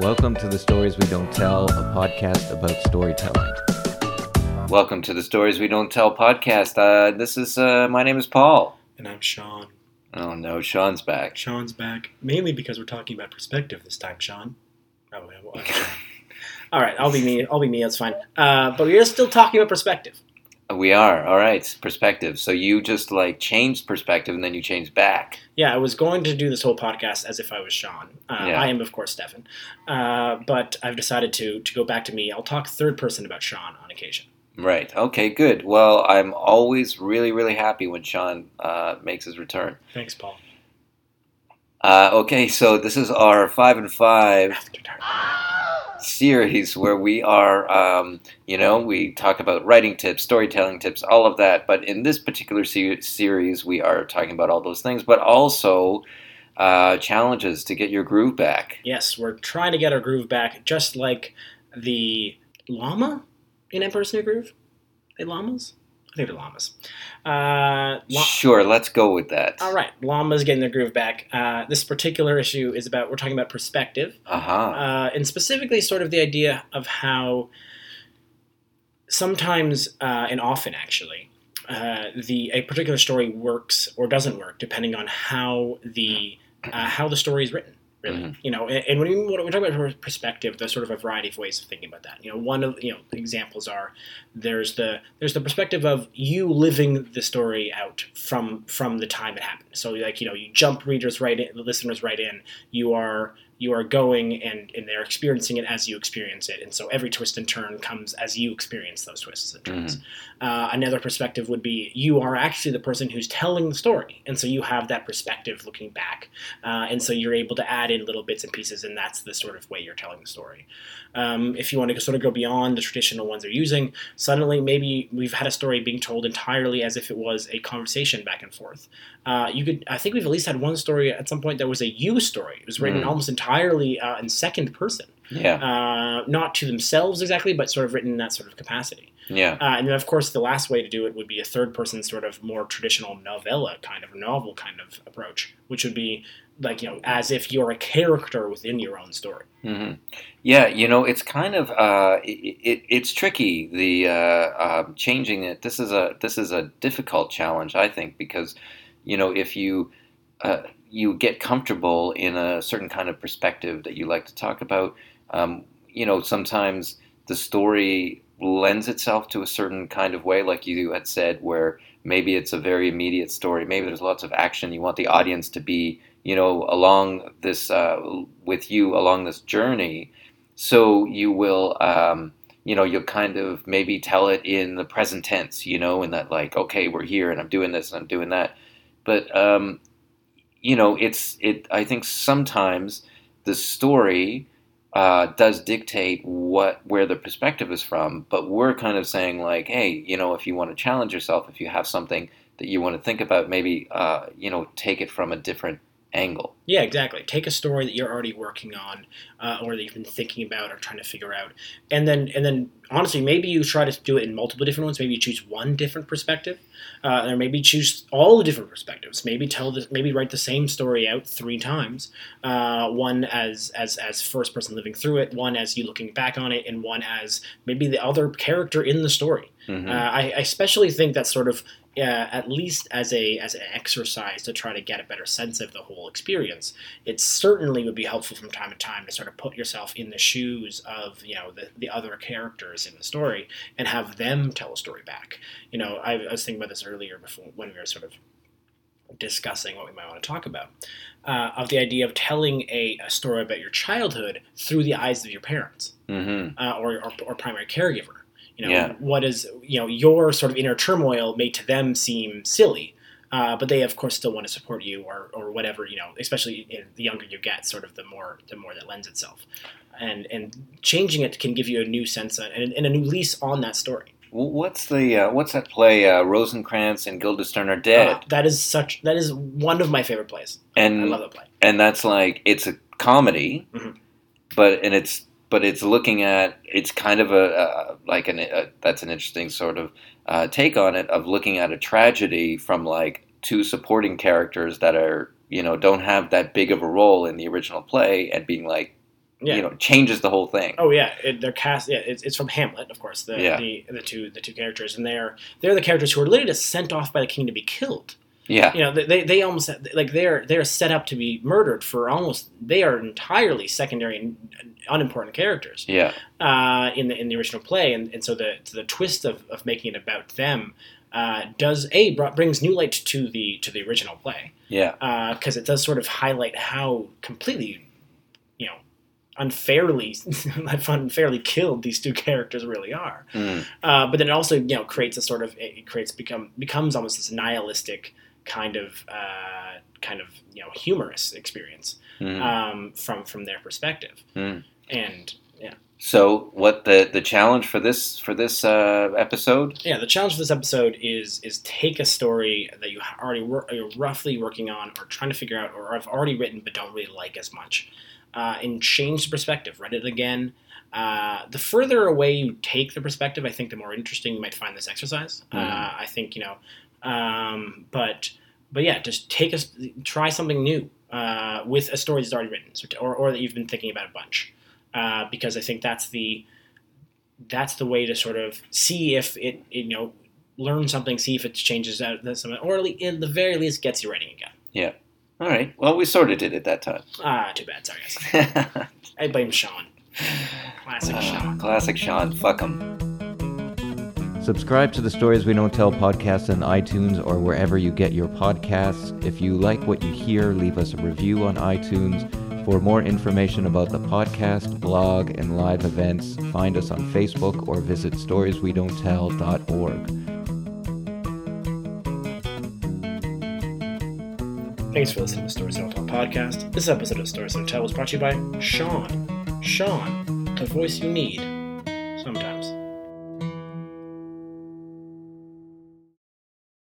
Welcome to the Stories We Don't Tell, a podcast about storytelling. Welcome to the Stories We Don't Tell podcast. Uh, this is uh, my name is Paul. And I'm Sean. Oh no, Sean's back. Sean's back, mainly because we're talking about perspective this time, Sean. Oh, well. All right, I'll be me. I'll be me. That's fine. Uh, but we are still talking about perspective. We are all right. Perspective. So you just like changed perspective and then you changed back. Yeah, I was going to do this whole podcast as if I was Sean. Uh, Yeah. I am, of course, Stefan. Uh, but I've decided to to go back to me. I'll talk third person about Sean on occasion. Right. Okay. Good. Well, I'm always really, really happy when Sean uh, makes his return. Thanks, Paul. Uh, okay. So this is our five and five After dark. Series where we are, um, you know, we talk about writing tips, storytelling tips, all of that. But in this particular se- series, we are talking about all those things, but also uh, challenges to get your groove back. Yes, we're trying to get our groove back, just like the llama in Emperor's New Groove. They llamas? I think they're llamas. Uh, la- Sure, let's go with that. All right, llamas getting their groove back. Uh, this particular issue is about we're talking about perspective, Uh huh. uh, and specifically sort of the idea of how sometimes uh, and often actually uh, the a particular story works or doesn't work depending on how the uh, how the story is written. Really, Mhm. you know, and, and when we when we talk about perspective, there's sort of a variety of ways of thinking about that. You know, one of you know examples are there's the there's the perspective of you living the story out from from the time it happened. So like you know you jump readers right in, listeners right in. You are you are going and and they're experiencing it as you experience it, and so every twist and turn comes as you experience those twists and turns. Uh, another perspective would be you are actually the person who's telling the story, and so you have that perspective looking back, uh, and so you're able to add in little bits and pieces, and that's the sort of way you're telling the story. Um, if you want to sort of go beyond the traditional ones they're using, suddenly maybe we've had a story being told entirely as if it was a conversation back and forth. Uh, you could, I think we've at least had one story at some point that was a you story. It was written Mm. almost entirely uh, in second person, Yeah. uh, not to themselves exactly, but sort of written in that sort of capacity. Yeah. Uh, and then, of course, the last way to do it would be a third person, sort of more traditional novella kind of novel kind of approach, which would be like, you know, as if you're a character within your own story. hmm Yeah, you know, it's kind of uh, it, it, it's tricky. The uh, um changing it. This is a this is a difficult challenge, I think, because you know if you uh, you get comfortable in a certain kind of perspective that you like to talk about, um, you know, sometimes the story lends itself to a certain kind of way, like you had said, where maybe it's a very immediate story. Maybe there's lots of action. You want the audience to be, you know, along this uh, with you along this journey. So you will, um, you know, you'll kind of maybe tell it in the present tense, you know, in that like, okay, we're here and I'm doing this and I'm doing that. But um, you know, it's it. I think sometimes the story uh, does dictate what where the perspective is from, but we're kind of saying like, hey, you know, if you want to challenge yourself, if you have something that you want to think about, maybe uh, you know, take it from a different angle. Yeah, exactly. Take a story that you're already working on, uh, or that you've been thinking about or trying to figure out, and then and then honestly, maybe you try to do it in multiple different ones. Maybe you choose one different perspective, uh, or maybe choose all the different perspectives. Maybe tell this, maybe write the same story out three times. Uh, one as as as first person living through it, one as you looking back on it, and one as maybe the other character in the story. Mhm. Uh, I, I especially think that sort of uh, at least as a as an exercise to try to get a better sense of the whole experience. It certainly would be helpful from time to time to sort of put yourself in the shoes of you know the, the other characters in the story and have them tell a story back. You know, I, I was thinking about this earlier before when we were sort of discussing what we might want to talk about uh, of the idea of telling a, a story about your childhood through the eyes of your parents Mhm. uh, or, or, or primary caregiver. You know, Yeah. what is you know your sort of inner turmoil may to them seem silly, uh, but they of course still want to support you or, or whatever. You know, especially in, the younger you get, sort of the more the more that lends itself, and and changing it can give you a new sense of, and, and a new lease on that story. What's the uh, what's that play? Uh, Rosencrantz and Guildenstern are dead, Uh, that is such that is one of my favorite plays. I and love that play. and that's like it's a comedy, Mhm. but and it's but it's looking at it's kind of a, uh like an a, that's an interesting sort of uh, take on it of looking at a tragedy from like two supporting characters that are you know don't have that big of a role in the original play and being like Yeah. you know changes the whole thing. Oh yeah, it, they're cast. Yeah, it's, it's from Hamlet, of course. The, Yeah. the the two the two characters, and they're they're the characters who are literally just sent off by the king to be killed. Yeah, You know, they- they they almost like they're they're set up to be murdered for almost. They are entirely secondary and unimportant characters. Yeah, uh, in the in the original play, and, and so the the twist of, of making it about them uh, does a brings new light to the to the original play. Yeah, because it does sort of highlight how completely, you know, unfairly unfairly killed these two characters really are. mm, Uh, but then it also you know creates a sort of it creates become becomes almost this nihilistic kind of uh, kind of you know humorous experience mm. um, from from their perspective. Mm. And yeah, So what the the challenge for this for this uh, episode? yeah. The challenge for this episode is is take a story that you already wor- you're roughly working on or trying to figure out or have already written but don't really like as much, uh, and change the perspective. Read it again. Uh, the further away you take the perspective, I think the more interesting you might find this exercise. Uh, I think you know, um, but but yeah, just take a s- try something new uh, with a story that's already written, or or that you've been thinking about a bunch, uh, because I think that's the that's the way to sort of see if it, you know learn something, see if it changes out that something, or at the very least gets you writing again. Yeah. All right. Well, we sort of did it that time. Ah, too bad. Sorry, guys. I blame Sean. Classic Ah, Sean. Classic Sean. Fuck him. Subscribe to the Stories We Don't Tell podcast on iTunes or wherever you get your podcasts. If you like what you hear, leave us a review on iTunes. For more information about the podcast, blog, and live events, find us on Facebook or visit storieswedon'ttell.org. Thanks for listening to Stories We Don't Tell podcast. This episode of Stories We Don't Tell was brought to you by Sean. Sean, the voice you need.